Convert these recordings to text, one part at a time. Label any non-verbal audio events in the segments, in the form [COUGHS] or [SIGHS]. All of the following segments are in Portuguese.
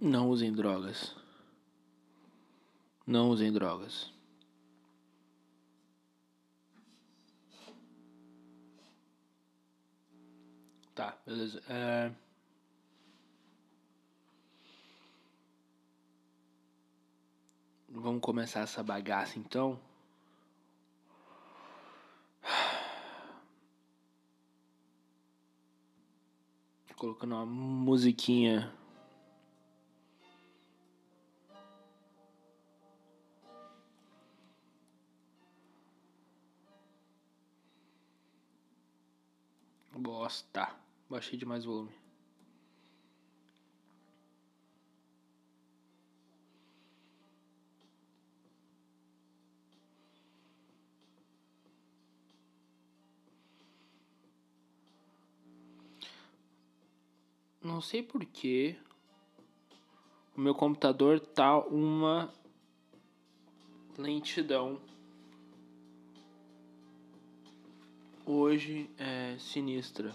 Não usem drogas. Não usem drogas. Tá, beleza. É... Vamos começar essa bagaça então. Colocando uma musiquinha. Bosta. Baixei demais o volume. Não sei porquê. O meu computador tá uma lentidão. Hoje é sinistra.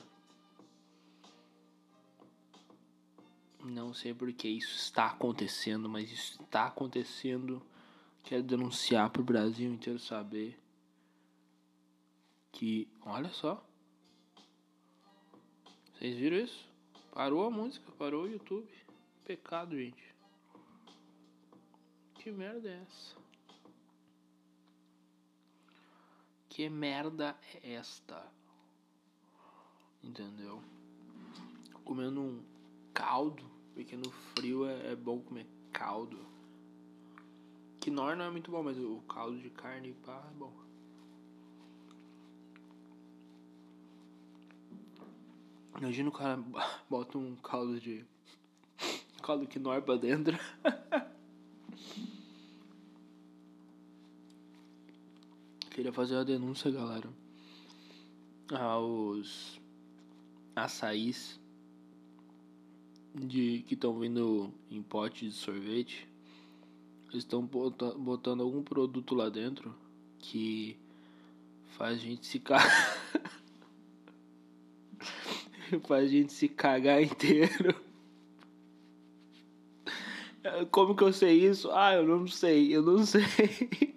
Não sei porque isso está acontecendo, mas isso está acontecendo. Quero denunciar pro Brasil inteiro saber que, olha só. Vocês viram isso? Parou a música, parou o YouTube. Pecado, gente. Que merda é essa? Que merda é esta? Entendeu? Comendo um caldo, porque no frio é, é bom comer caldo. Quinor não é muito bom, mas o caldo de carne pá é bom. Imagina o cara [LAUGHS] bota um caldo de. caldo quinor pra dentro. [LAUGHS] Queria fazer uma denúncia, galera. Aos açaís de que estão vindo em pote de sorvete. Estão botando algum produto lá dentro que faz a gente se cagar. [LAUGHS] faz a gente se cagar inteiro. [LAUGHS] Como que eu sei isso? Ah, eu não sei, eu não sei. [LAUGHS]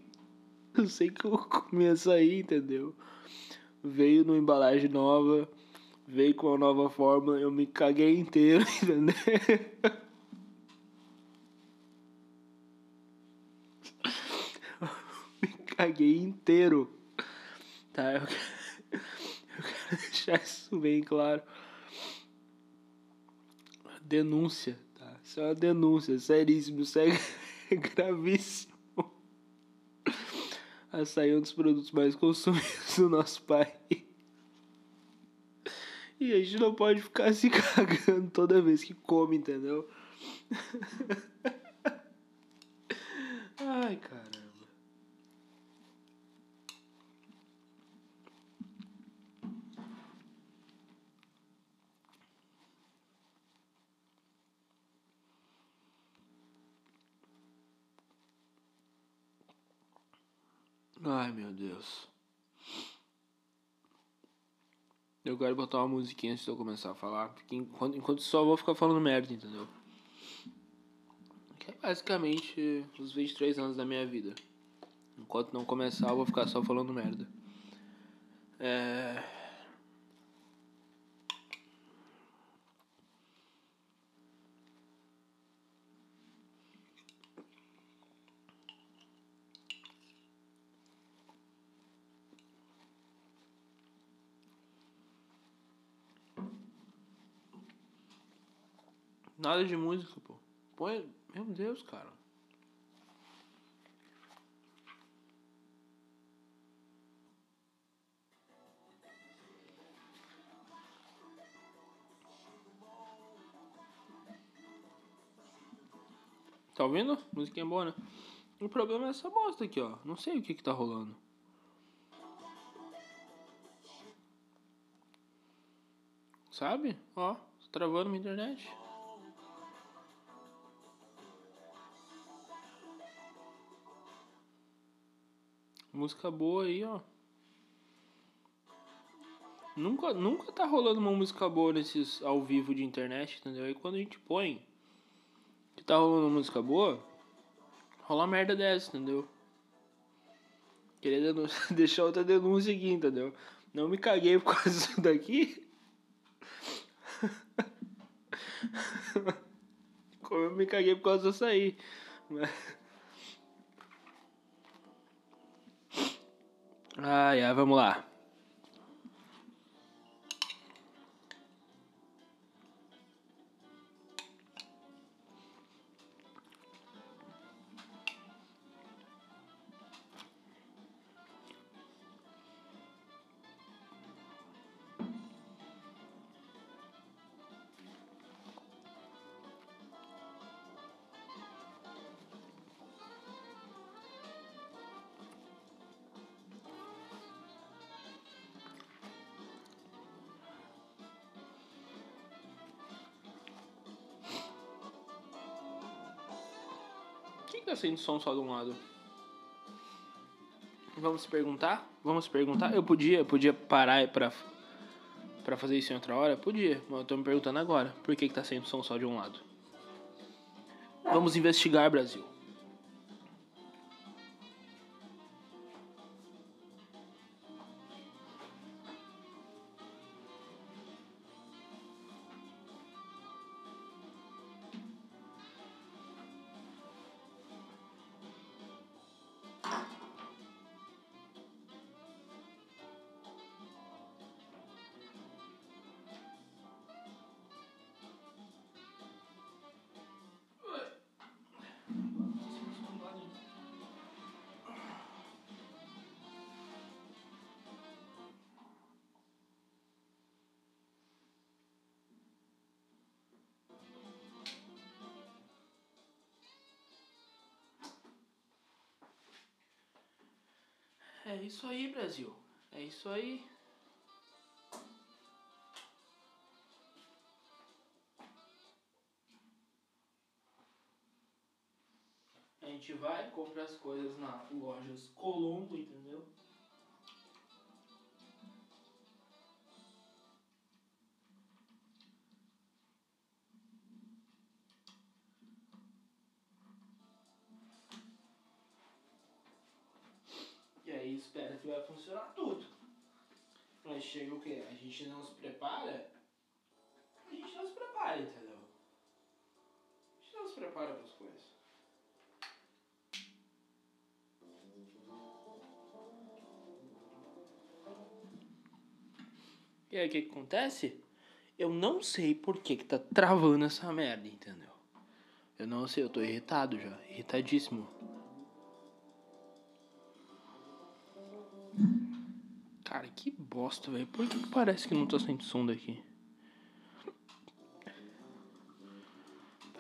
[LAUGHS] Eu sei que eu comi açaí, entendeu? Veio numa embalagem nova, veio com uma nova fórmula, eu me caguei inteiro, [LAUGHS] entendeu? me caguei inteiro. Tá, eu quero deixar isso bem claro. Denúncia, tá? Isso é uma denúncia, seríssimo, isso é [LAUGHS] gravíssimo açaí é um dos produtos mais consumidos do nosso país. E a gente não pode ficar se [LAUGHS] cagando toda vez que come, entendeu? [LAUGHS] Ai, caramba. Ai, meu Deus. Quero botar uma musiquinha antes de eu começar a falar. Porque enquanto, enquanto só vou ficar falando merda, entendeu? Que é basicamente os 23 anos da minha vida. Enquanto não começar, eu vou ficar só falando merda. É. Nada de música, pô. Meu Deus, cara. Tá ouvindo? Musiquinha boa, né? O problema é essa bosta aqui, ó. Não sei o que que tá rolando. Sabe? Ó, tá travando minha internet. Música boa aí, ó. Nunca, nunca tá rolando uma música boa nesses ao vivo de internet, entendeu? Aí quando a gente põe, que tá rolando música boa, rola merda dessa, entendeu? Queria [LAUGHS] deixar outra denúncia aqui, entendeu? Não me caguei por causa disso daqui. [LAUGHS] Como eu me caguei por causa disso aí. Mas... Ai, ai, vamos lá. Saindo som só de um lado? Vamos perguntar? Vamos perguntar? Eu podia, podia parar pra, pra fazer isso em outra hora? Podia, mas eu tô me perguntando agora. Por que, que tá saindo som só de um lado? Vamos investigar, Brasil. Isso aí, Brasil. É isso aí. A gente vai, compra as coisas na lojas Colombo, entendeu? Chega o que? A gente não se prepara, a gente não se prepara, entendeu? A gente não se prepara para as coisas. E aí o que, que acontece? Eu não sei por que, que tá travando essa merda, entendeu? Eu não sei, eu tô irritado já, irritadíssimo. Que bosta, velho. Por que, parece que não tá saindo som daqui?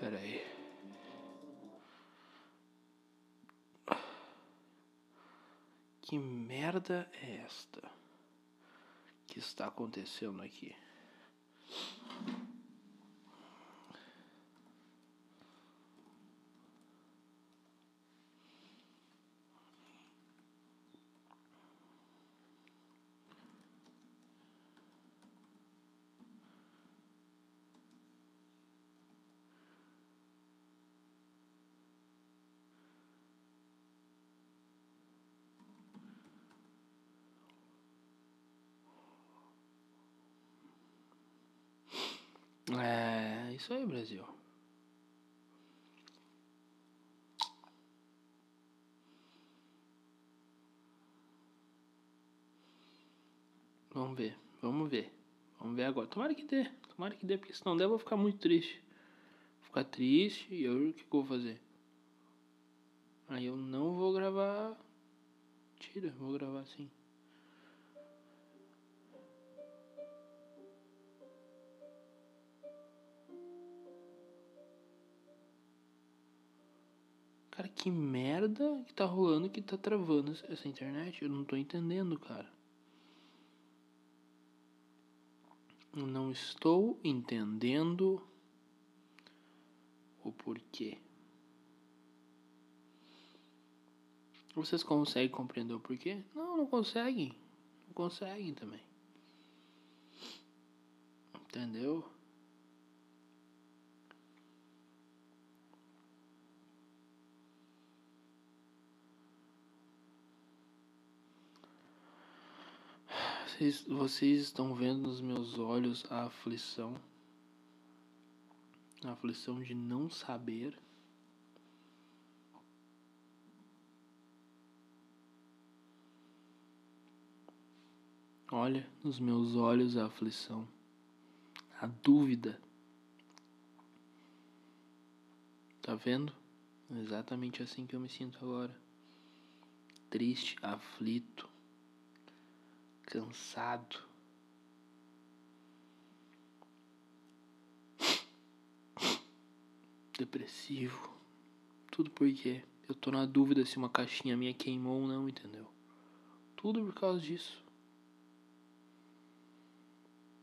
Pera aí. Que merda é esta que está acontecendo aqui? É isso aí, Brasil. Vamos ver, vamos ver. Vamos ver agora. Tomara que dê, tomara que dê, porque se não der eu vou ficar muito triste. Vou ficar triste e eu o que, que eu vou fazer? Aí eu não vou gravar. Tira, vou gravar assim. Que merda que tá rolando que tá travando essa internet? Eu não tô entendendo, cara. Não estou entendendo o porquê. Vocês conseguem compreender o porquê? Não, não conseguem. Não conseguem também. Entendeu? Vocês, vocês estão vendo nos meus olhos a aflição? A aflição de não saber? Olha nos meus olhos a aflição, a dúvida. Tá vendo? exatamente assim que eu me sinto agora. Triste, aflito, cansado. Depressivo. Tudo porque eu tô na dúvida se uma caixinha minha queimou ou não, entendeu? Tudo por causa disso.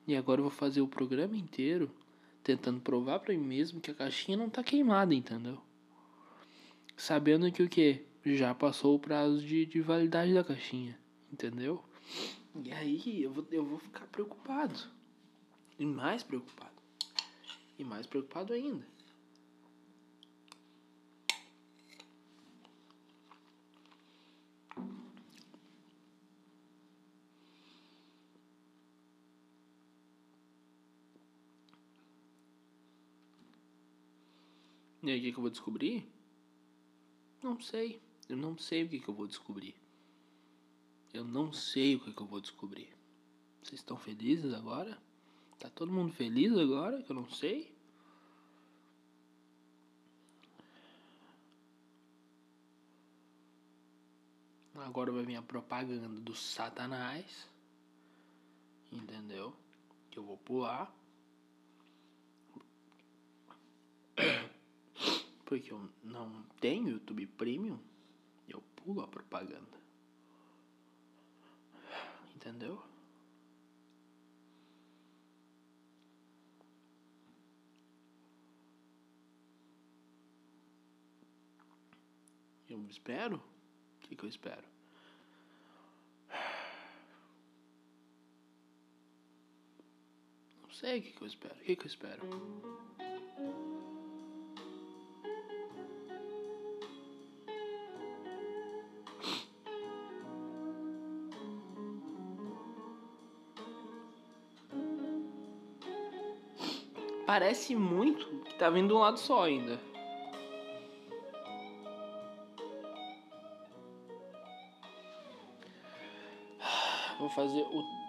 E agora eu vou fazer o programa inteiro tentando provar para mim mesmo que a caixinha não tá queimada, entendeu? Sabendo que o que? Já passou o prazo de, de validade da caixinha, entendeu? E aí eu vou, eu vou ficar preocupado. E mais preocupado. E mais preocupado ainda. E aí, o que, que eu vou descobrir? Não sei. Eu não sei o que, que eu vou descobrir. Eu não sei o que, que eu vou descobrir. Vocês estão felizes agora? Tá todo mundo feliz agora que eu não sei? Agora vai vir a propaganda do Satanás. Entendeu? Que eu vou pular. [COUGHS] Porque eu não tenho YouTube Premium, eu pulo a propaganda. Entendeu? Eu espero? O que, que eu espero? Não sei o que, que eu espero. O que, que eu espero? Parece muito que tá vindo de um lado só ainda. Vou fazer o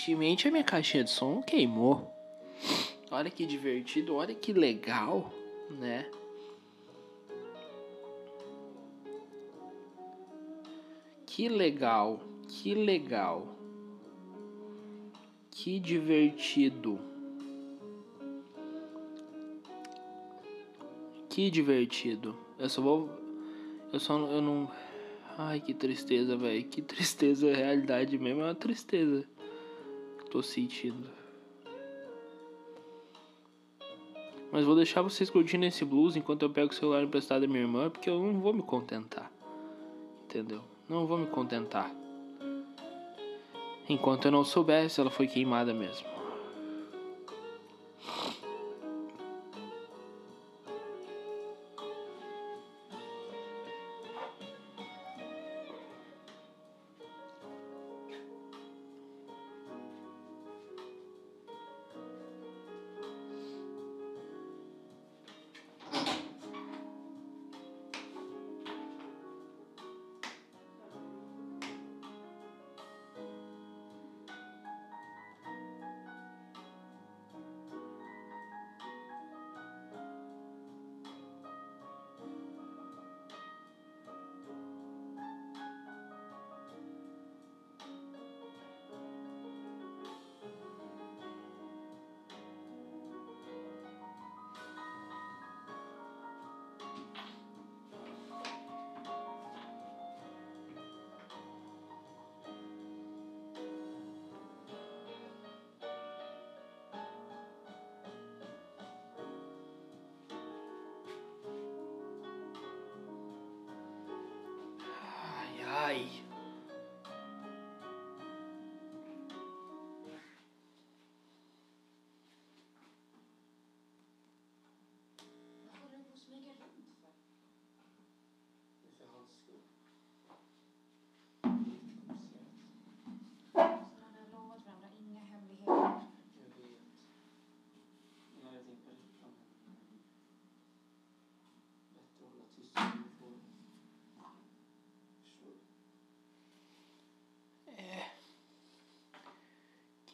Aparentemente a minha caixinha de som queimou. Olha que divertido, olha que legal, né? Que legal, que legal. Que divertido. Que divertido. Eu só vou. Eu só. Eu não. Ai, que tristeza, velho. Que tristeza. A realidade mesmo é uma tristeza. Tô sentindo. Mas vou deixar vocês curtindo esse blues enquanto eu pego o celular emprestado da minha irmã, porque eu não vou me contentar. Entendeu? Não vou me contentar. Enquanto eu não soubesse, ela foi queimada mesmo.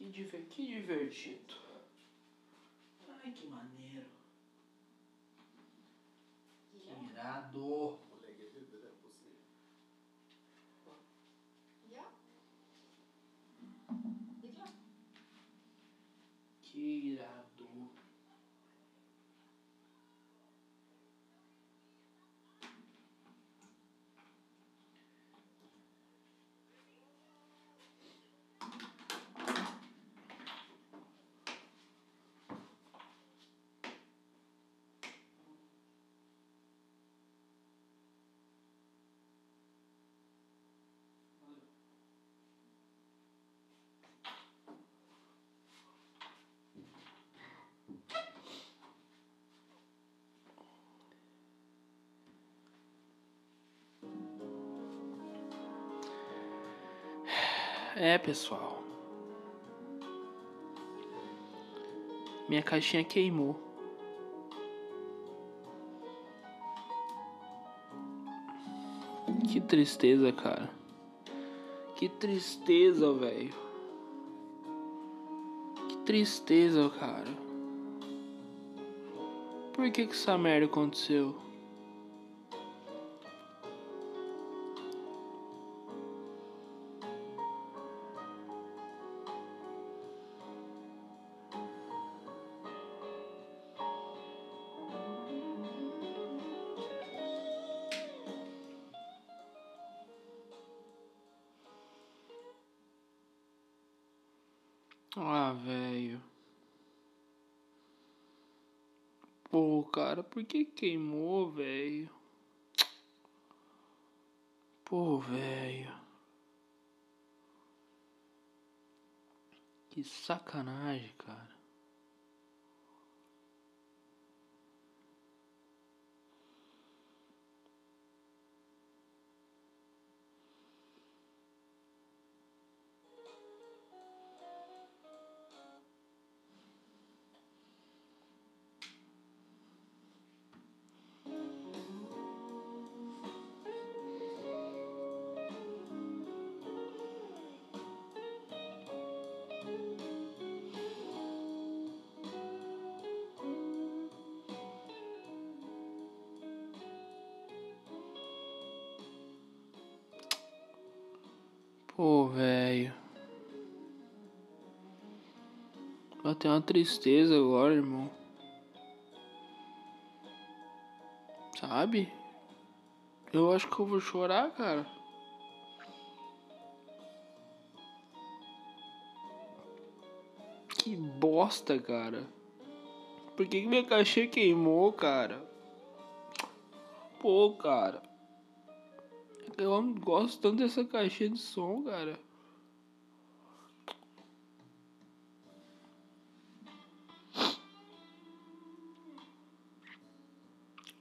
Que, diver, que divertido. Ai, que maneiro. Que irado. Är klart. Que irado. É, pessoal. Minha caixinha queimou. Que tristeza, cara. Que tristeza, velho. Que tristeza, cara. Por que que essa merda aconteceu? Ah, velho. Pô, cara, por que queimou, velho? Pô, velho. Que sacanagem, cara. Uma tristeza agora, irmão. Sabe? Eu acho que eu vou chorar, cara. Que bosta, cara. Por que, que minha caixinha queimou, cara? Pô, cara. Eu gosto tanto dessa caixinha de som, cara.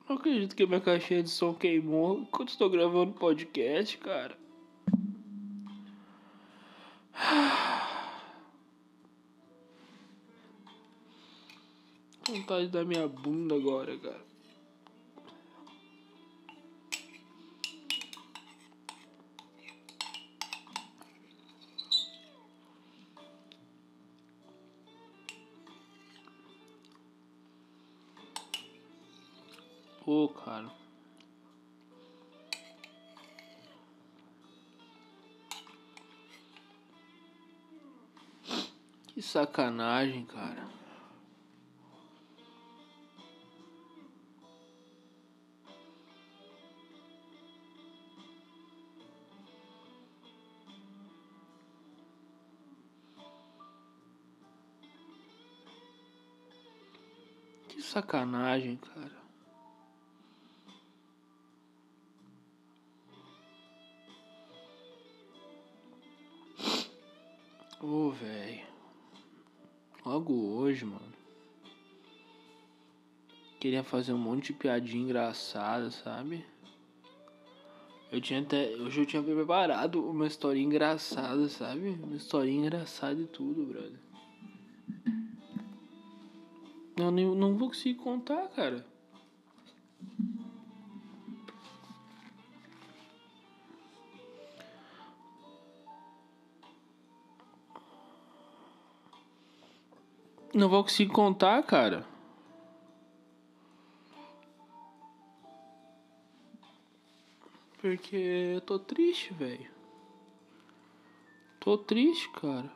Não acredito que minha caixinha de som queimou enquanto estou gravando podcast, cara. [SIGHS] Vontade da minha bunda agora, cara. Sacanagem, cara. Que sacanagem, cara. Hoje, mano. Queria fazer um monte de piadinha engraçada, sabe? Eu tinha até. Hoje eu tinha preparado uma história engraçada, sabe? Uma história engraçada e tudo, brother. Eu nem, não vou conseguir contar, cara. Não vou conseguir contar, cara. Porque eu tô triste, velho. Tô triste, cara.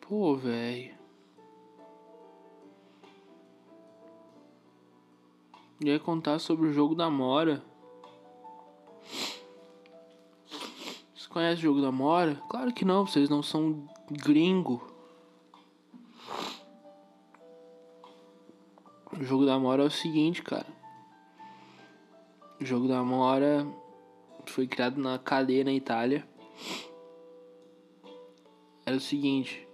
Pô, velho. Ia contar sobre o jogo da Mora. Conhece o jogo da Mora? Claro que não, vocês não são gringo. O jogo da Mora é o seguinte, cara. O jogo da Mora foi criado na cadeia na Itália. Era o seguinte.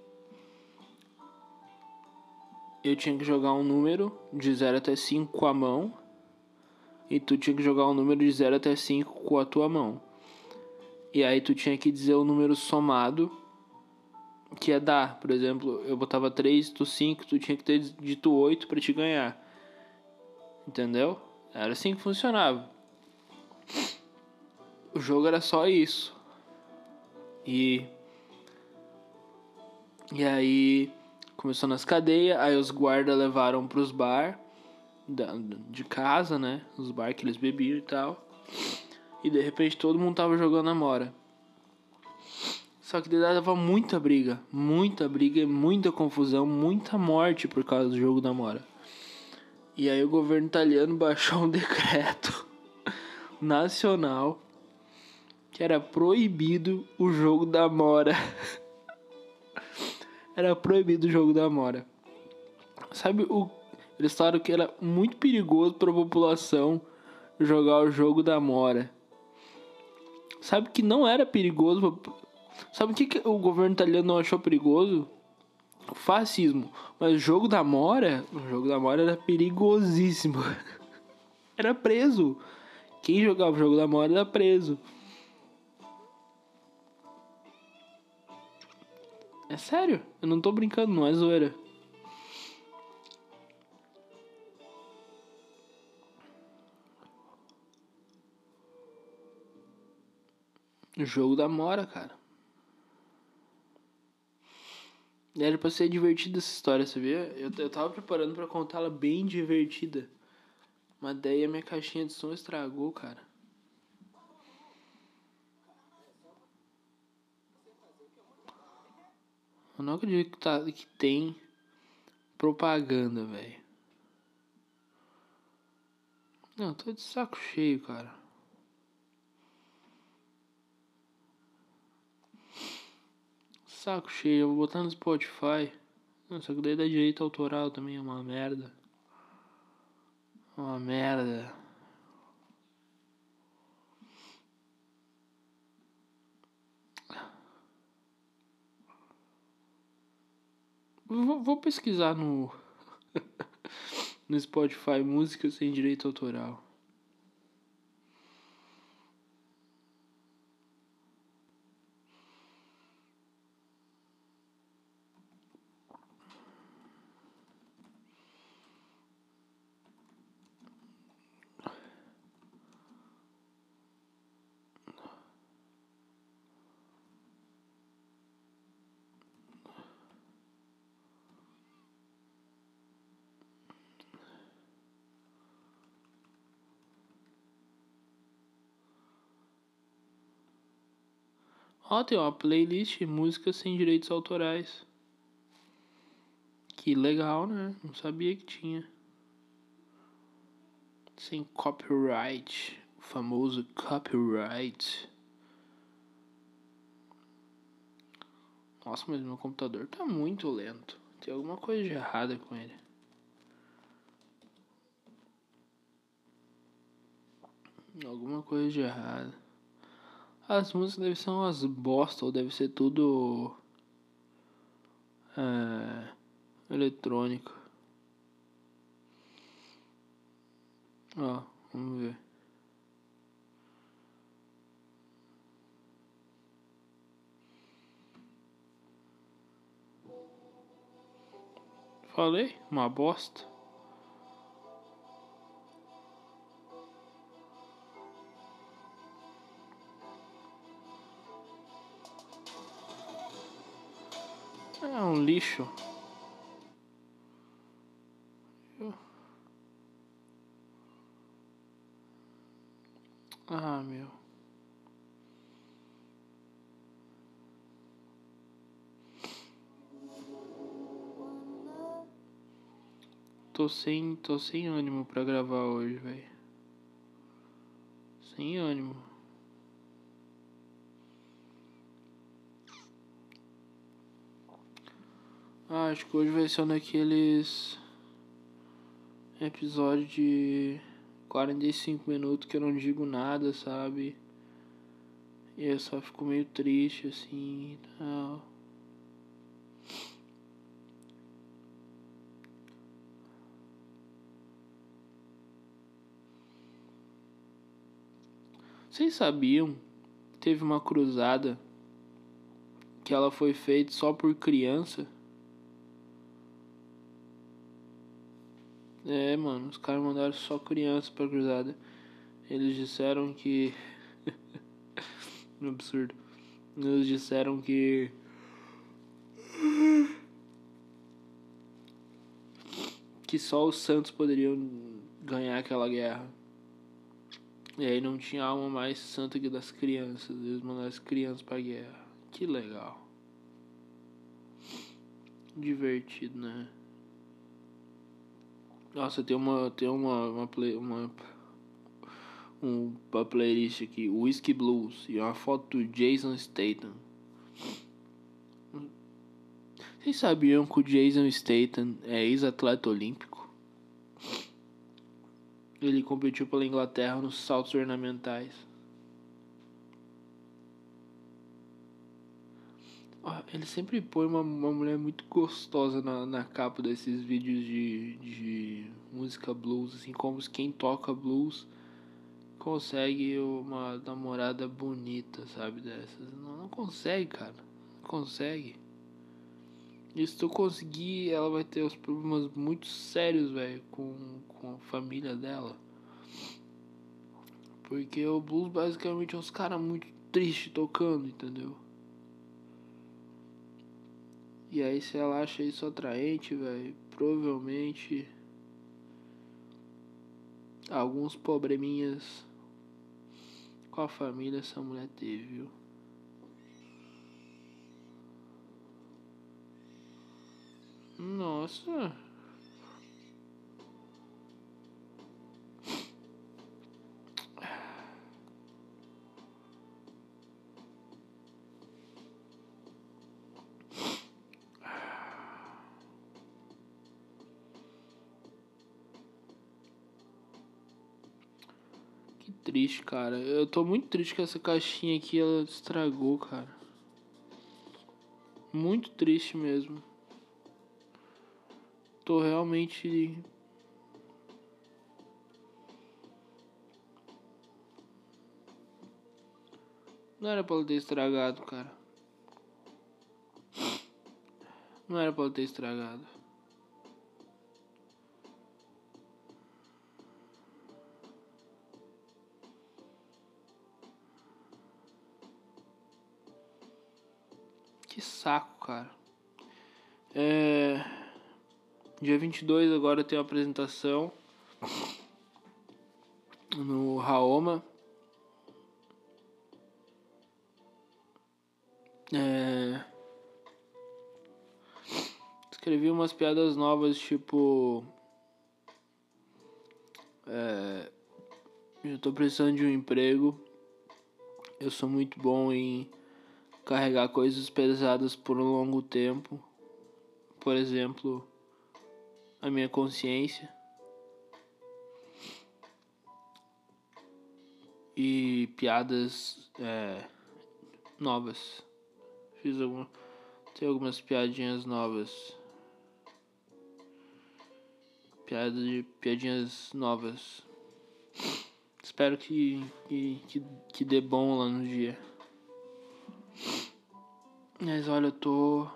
Eu tinha que jogar um número de 0 até 5 com a mão. E tu tinha que jogar um número de 0 até 5 com a tua mão. E aí tu tinha que dizer o número somado que ia dar. Por exemplo, eu botava 3, tu 5, tu tinha que ter dito 8 para te ganhar. Entendeu? Era assim que funcionava. O jogo era só isso. E. E aí. Começou nas cadeias, aí os guardas levaram pros bar da, de casa, né? Os bar que eles bebiam e tal. E de repente todo mundo tava jogando a mora. Só que dava muita briga, muita briga, muita confusão, muita morte por causa do jogo da mora. E aí o governo italiano [LAUGHS] baixou um decreto [LAUGHS] nacional que era proibido o jogo da mora. [LAUGHS] era proibido o jogo da mora. Sabe o eles falaram que era muito perigoso para a população jogar o jogo da mora. Sabe que não era perigoso Sabe o que, que o governo italiano não achou perigoso? O fascismo. Mas o jogo da Mora, o jogo da Mora era perigosíssimo. [LAUGHS] era preso. Quem jogava o jogo da Mora era preso. É sério, eu não tô brincando, não é zoeira. Jogo da Mora, cara. Era pra ser divertida essa história, sabia? Eu, eu tava preparando para contá-la bem divertida. Mas daí a minha caixinha de som estragou, cara. Eu não acredito que, tá, que tem propaganda, velho. Não, tô de saco cheio, cara. Saco cheio, eu vou botar no Spotify. Só que daí dá direito autoral também, é uma merda. Uma merda. Vou, vou pesquisar no. [LAUGHS] no Spotify música sem direito autoral. Ó, tem uma playlist músicas sem direitos autorais. Que legal, né? Não sabia que tinha. Sem copyright. O famoso copyright. Nossa, mas meu computador tá muito lento. Tem alguma coisa de errada com ele. Alguma coisa de errado. As músicas devem ser umas bosta, ou deve ser tudo. É, eletrônico. Ó, vamos ver. Falei? Uma bosta. Lixo. Ah, meu. Tô sem, tô sem ânimo pra gravar hoje, velho. Sem ânimo. Ah, acho que hoje vai ser um daqueles episódio de 45 minutos que eu não digo nada, sabe? E eu só fico meio triste assim e tal. Vocês sabiam? Teve uma cruzada que ela foi feita só por criança. É, mano, os caras mandaram só criança pra cruzada. Eles disseram que. [LAUGHS] absurdo. Eles disseram que. Que só os santos poderiam ganhar aquela guerra. E aí não tinha alma mais santa que das crianças. Eles mandaram as crianças pra guerra. Que legal. Divertido, né? Nossa, tem uma. Tem uma. Uma, play, uma, um, uma playlist aqui, Whiskey Blues, e uma foto do Jason Statham. Vocês sabiam que o Jason Statham é ex-atleta olímpico? Ele competiu pela Inglaterra nos saltos ornamentais. Ele sempre põe uma, uma mulher muito gostosa na, na capa desses vídeos de, de música blues, assim como quem toca blues consegue uma namorada bonita, sabe, dessas. Não, não consegue, cara. Não consegue. E se tu conseguir, ela vai ter os problemas muito sérios, velho, com, com a família dela. Porque o blues basicamente é uns caras muito tristes tocando, entendeu? E aí se ela acha isso atraente, velho, provavelmente alguns probleminhas com a família essa mulher teve, viu? Nossa. Triste, cara. Eu tô muito triste que essa caixinha aqui ela estragou, cara. Muito triste mesmo. Tô realmente Não era pra ela ter estragado, cara. Não era pra ela ter estragado. Saco, cara. É... Dia 22 agora tem uma apresentação no Raoma. É... Escrevi umas piadas novas, tipo. É... Eu tô precisando de um emprego. Eu sou muito bom em carregar coisas pesadas por um longo tempo. Por exemplo, a minha consciência. e piadas é, novas. Fiz algum, tem algumas piadinhas novas. Piadas de piadinhas novas. Espero que, que, que, que dê bom lá no dia. Mas olha, eu tô.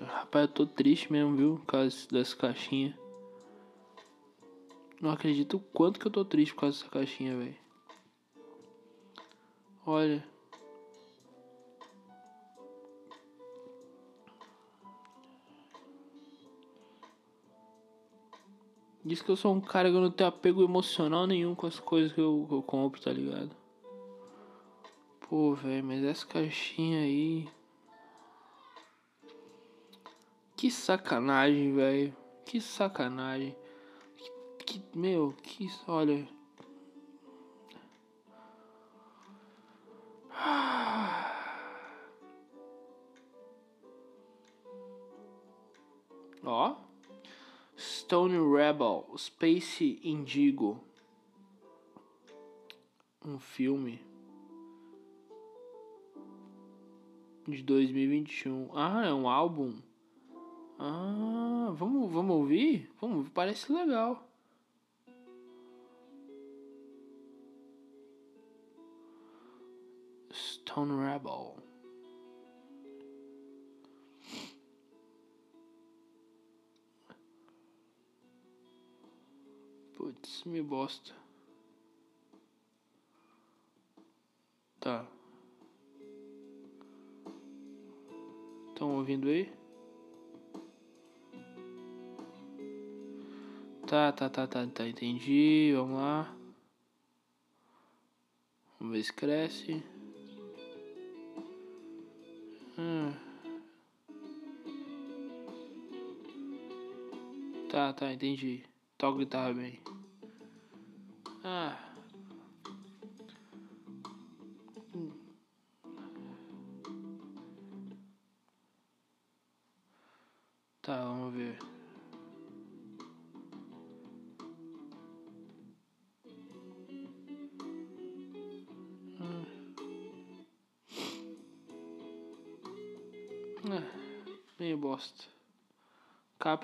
Rapaz, eu tô triste mesmo, viu? Por causa dessa caixinha. Não acredito o quanto que eu tô triste por causa dessa caixinha, velho. Olha. Diz que eu sou um cara que eu não tenho apego emocional nenhum com as coisas que eu, que eu compro, tá ligado? Pô, velho, mas essa caixinha aí. Que sacanagem, velho. Que sacanagem. Que, que, meu, que. Olha. Ó. Stone Rebel, Space Indigo. Um filme de 2021. Ah, é um álbum. Ah, vamos, vamos ouvir? Vamos, parece legal. Stone Rebel. Putz, me bosta. Tá. Estão ouvindo aí? Tá, tá, tá, tá, tá, entendi. Vamos lá. Vamos ver se cresce. Hum. Tá, tá, entendi. Toca guitarra bem.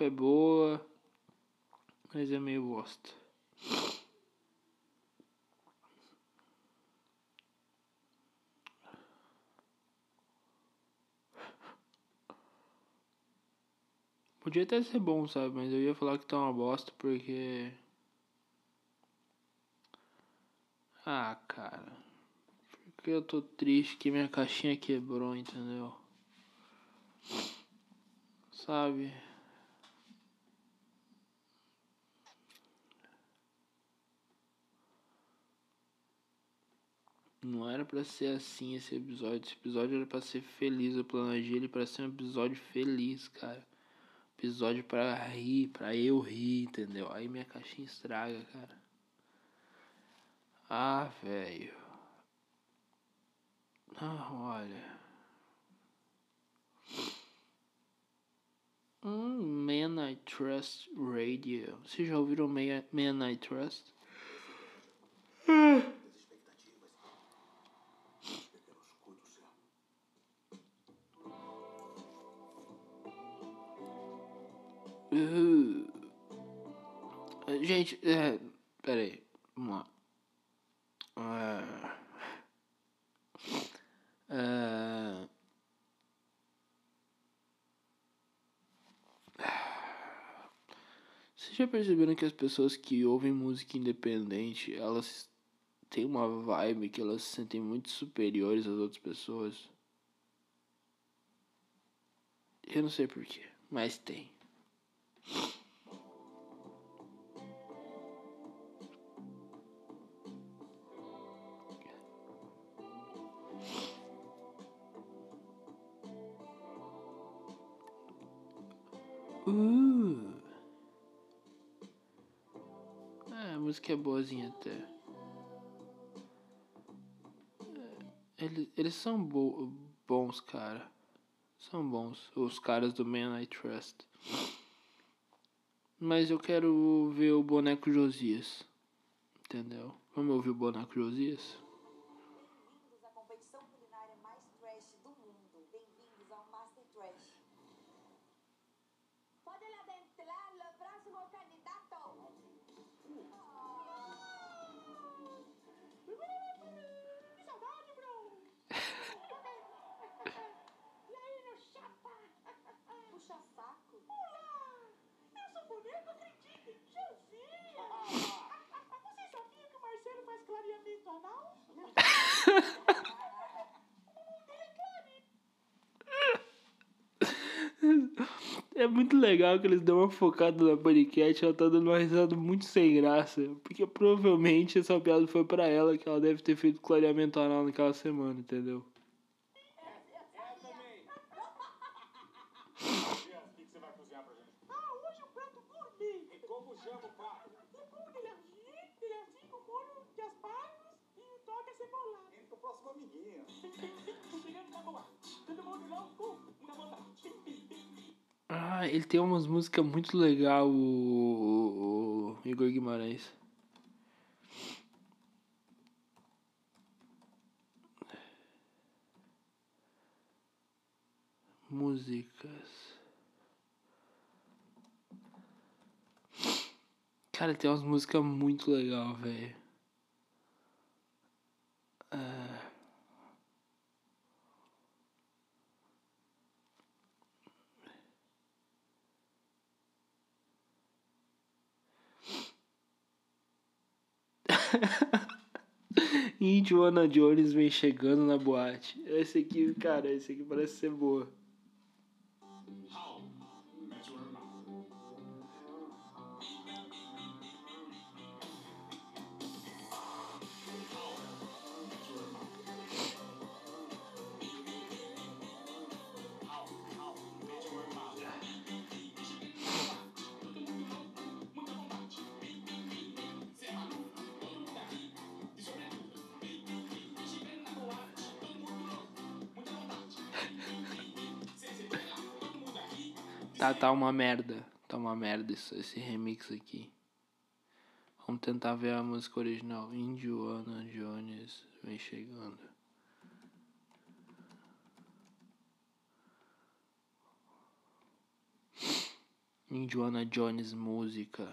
Capa é boa, mas é meio bosta. Podia até ser bom, sabe? Mas eu ia falar que tá uma bosta porque. Ah, cara. Porque eu tô triste que minha caixinha quebrou, entendeu? Sabe? Não era pra ser assim esse episódio. Esse episódio era pra ser feliz. Eu planejei ele pra ser um episódio feliz, cara. Episódio pra rir, pra eu rir, entendeu? Aí minha caixinha estraga, cara. Ah, velho. Ah, olha. Hum, Man I Trust Radio. Vocês já ouviram Man I Trust? [LAUGHS] Uh, gente, é, peraí, vamos lá. Uh, uh, vocês já perceberam que as pessoas que ouvem música independente, elas têm uma vibe que elas se sentem muito superiores às outras pessoas? Eu não sei porquê, mas tem. é boazinha até. É, eles, eles são bo bons, cara. São bons. Os caras do Man I Trust. Mas eu quero ver o boneco Josias. Entendeu? Vamos ouvir o boneco Josias? É muito legal que eles dão uma focada na paniquete, ela tá dando uma risada muito sem graça. Porque provavelmente essa piada foi para ela, que ela deve ter feito clareamento anal naquela semana, entendeu? Ah, ele tem umas músicas muito legais, o, Igor Guimarães. Músicas. Cara, tem umas músicas muito legais, velho. [LAUGHS] Indiana Jones vem chegando na boate. Esse aqui, cara, esse aqui parece ser boa. Tá uma merda. Tá uma merda isso, esse remix aqui. Vamos tentar ver a música original. Indiana Jones vem chegando. Indiana Jones música.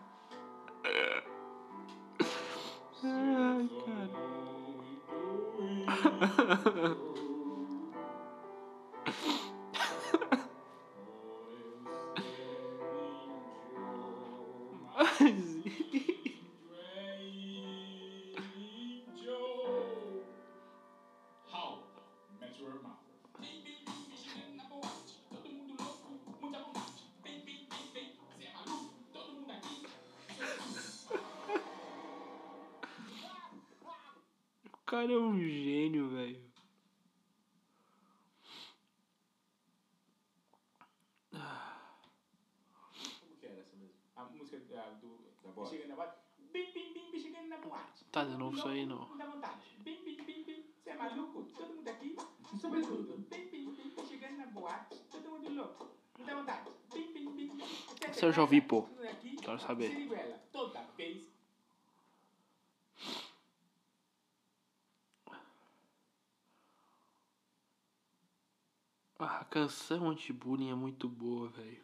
Essa eu já ouvi pouco. Quero saber. Ah, a canção anti-bullying é muito boa, velho.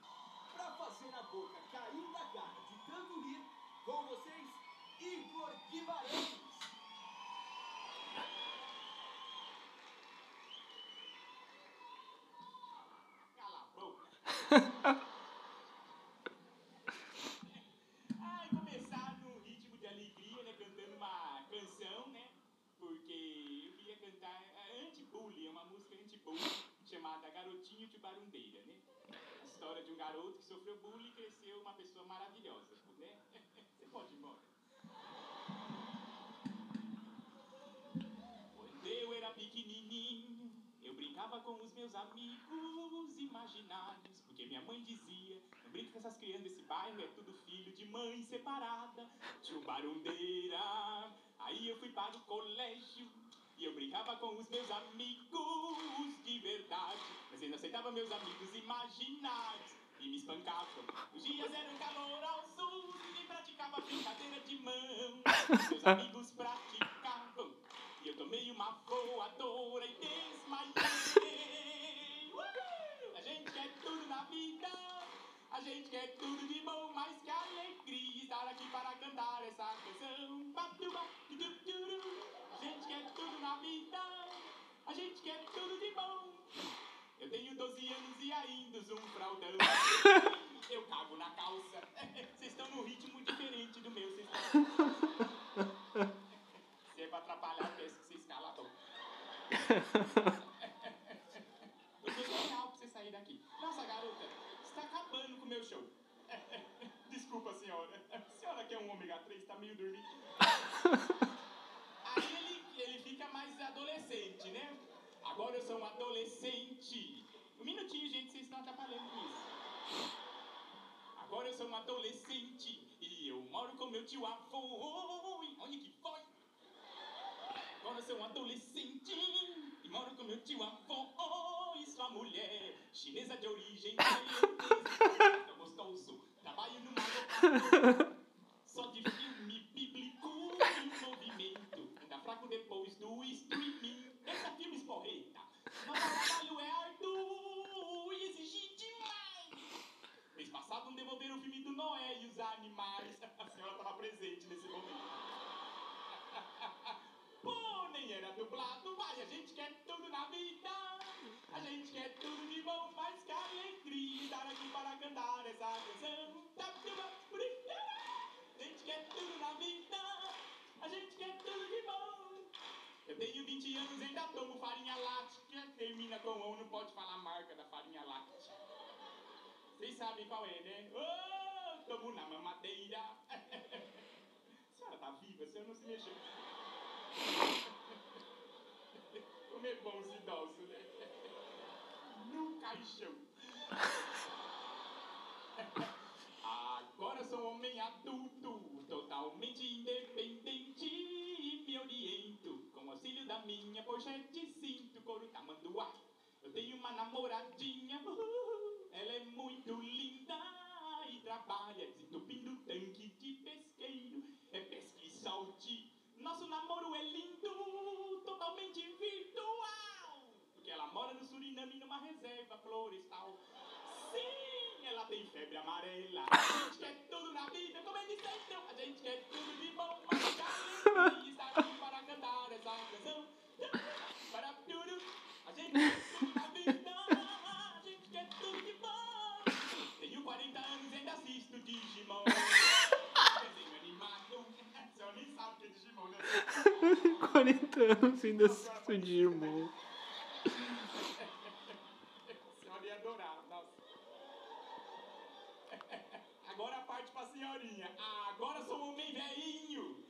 com os meus amigos imaginários, porque minha mãe dizia: Não brinque com essas crianças desse bairro, é tudo filho de mãe separada, tio Barundeira. Aí eu fui para o colégio. E eu brincava com os meus amigos de verdade, mas eles não meus amigos imaginários e me espancavam. Os dias eram calor ao sul e praticava brincadeira de mão. Meus amigos praticavam e eu tomei uma voadora e desmaiei. vida. A gente quer tudo de bom, mas que alegria estar aqui para cantar essa canção. A gente quer tudo na vida, a gente quer tudo de bom. Eu tenho 12 anos e ainda uso um fraldão. [LAUGHS] Eu cago na calça. [LAUGHS] Vocês estão num ritmo diferente do meu, vocês [LAUGHS] Se é pra atrapalhar, eu que vocês calam a boca. sabe qual é, né? Ah, oh, tomo na mamadeira. [LAUGHS] A senhora tá viva, a senhora não se mexeu. [LAUGHS] Como é bom os idosos, né? [LAUGHS] No caixão. Agora sou homem adulto, totalmente independente e me oriento. Com auxílio da minha pochete, é sinto couro tamanduá. Eu tenho uma namoradinha. Uh, 40 anos ainda assisto Digimon. Desenho animado. Só nem sabe o que é Digimon, né? 40 anos ainda assisto Digimon. senhora ia adorar, nossa. Agora a parte pra senhorinha. Agora sou um homem velhinho.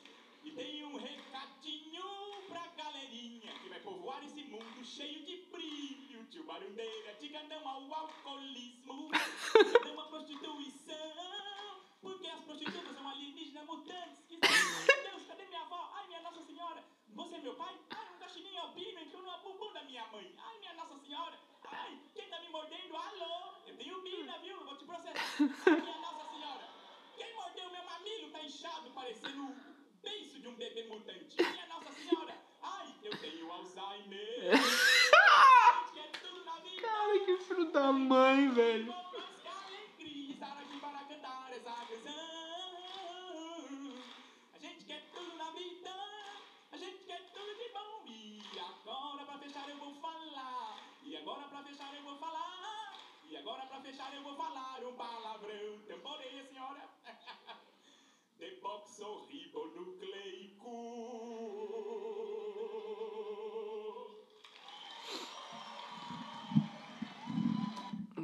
E tenho um recadinho pra galerinha que vai povoar esse mundo cheio de brilho. Tio Barundeira, diga não ao alcoolismo. [LAUGHS] Não à prostituição. Porque as prostitutas são alienígenas mutantes. Que Meu [LAUGHS] Deus, cadê minha avó? Ai, minha Nossa Senhora. Você é meu pai? Ai, um gaxininho albino entrou no bumbum da minha mãe. Ai, minha Nossa Senhora. Ai, quem tá me mordendo? Alô? Eu tenho bina, viu? Vou te processar. Ai, minha Nossa Senhora. Quem mordeu meu mamilo tá inchado, parecendo o beiço de um bebê mutante. Minha Nossa Senhora. Ai, eu tenho Alzheimer. [LAUGHS] Gente, que é tudo na vida. Cara, que filho da mãe, velho. A gente quer tudo na vida, a gente quer tudo de bom. E agora pra fechar eu vou falar. E agora pra fechar eu vou falar. E agora pra fechar eu vou falar um palavrão. Temporei, senhora. Depoxorribonucleico.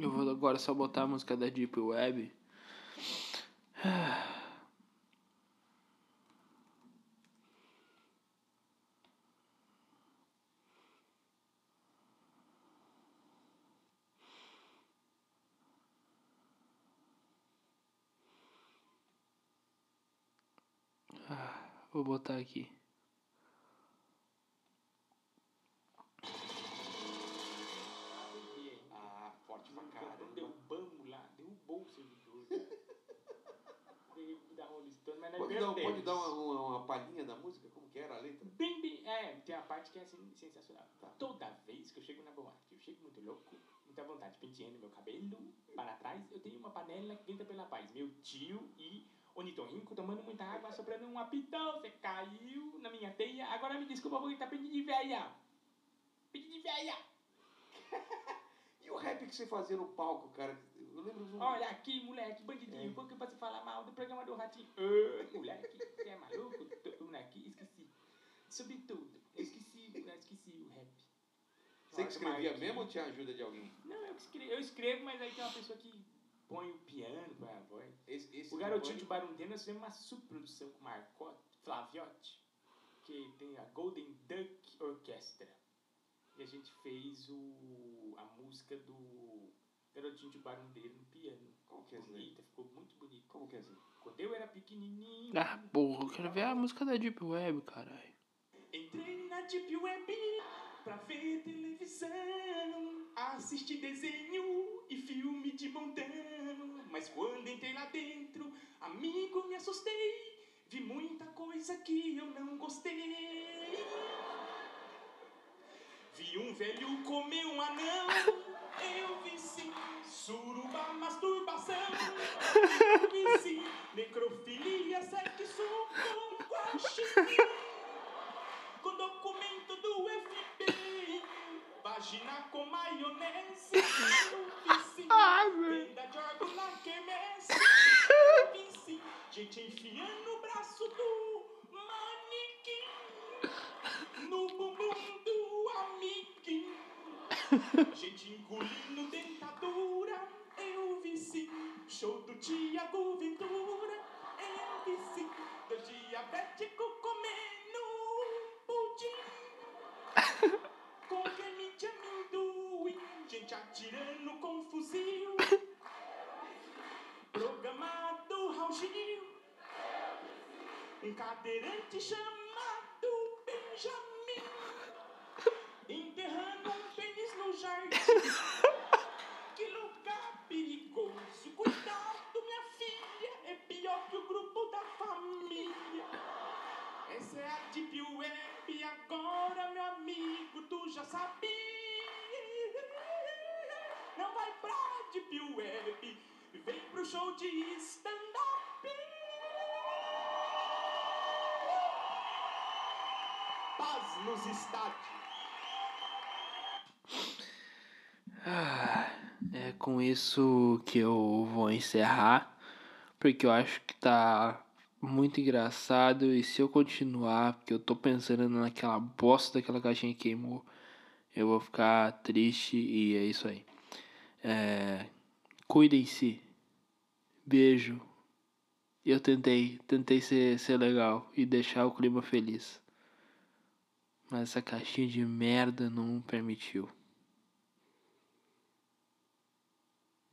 Eu vou agora só botar a música da Deep Web. Ah, Vou botar aqui. Ah, forte pra caramba. Derrubamos lá, derrubou o servidor. Derrubou da Nós Pode dar, perdemos. pode dar uma, uma, uma palhinha da música? Como que era a letra? Bem, bem, é, tem a parte que é assim, sensacional. Toda vez que eu chego na boate, eu chego muito louco, muita vontade, penteando meu cabelo para trás, eu tenho uma panela que entra pela paz. Meu tio e Onitorrinco tomando muita água, soprando um apitão, você caiu na minha teia. Agora me desculpa porque tá pedindo de velha. Pedindo de velha. [LAUGHS] E o rap que você fazia no palco, cara? Olha aqui, moleque, bandidinho, por que você fala mal do programa do Ratinho? Ô, moleque, você é maluco? Tô- Moleque, esqueci. Sobretudo, eu esqueci, eu esqueci o rap. Você que escrevia Marquinhos. mesmo ou tinha ajuda de alguém? Não, eu escrevo, eu escrevo, mas aí tem uma pessoa que põe o piano, põe a voz. Esse, esse O Garotinho de Barundê, nós fizemos uma subprodução com o Marcotte, Flaviotti, que tem a Golden Duck Orchestra. E a gente fez o, a música do Garotinho de Barundeiro no piano. Como que é daí? Bonita, ficou muito bonito. Como que é assim? Quando eu era pequenininho, Ah, porra, eu quero ver a música da Deep Web, caralho. entrei na Deep Web pra ver televisão, assistir desenho e filme de montão. Mas quando entrei lá dentro, amigo, me assustei. Vi muita coisa que eu não gostei. Vi um velho comer um anão. Eu vi sim suruba, masturbação. Eu vi sim necrofilia, sexo com guaxinim. Com documento do FBI. Vagina com maionese. Eu vi sim venda de órgão na quermesse. Eu vi sim gente enfiando o braço do manequim no bumbum. Gente engolindo dentadura, eu vi sim. Show do Tiago Ventura, eu vi sim. Do diabético comendo um pudim. [LAUGHS] Com creme de amendoim, gente atirando com fuzil. Programado Raul Gil. Um cadeirante chamado nos estádios. Ah, é com isso que eu vou encerrar, porque eu acho que tá muito engraçado e se eu continuar, porque eu tô pensando naquela bosta daquela caixinha que queimou, eu vou ficar triste e é isso aí. É, Cuidem-se. Beijo. Eu tentei, tentei ser, ser legal e deixar o clima feliz mas essa caixinha de merda não permitiu.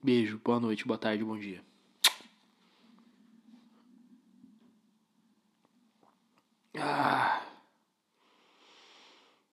Beijo, boa noite, boa tarde, bom dia. Ah.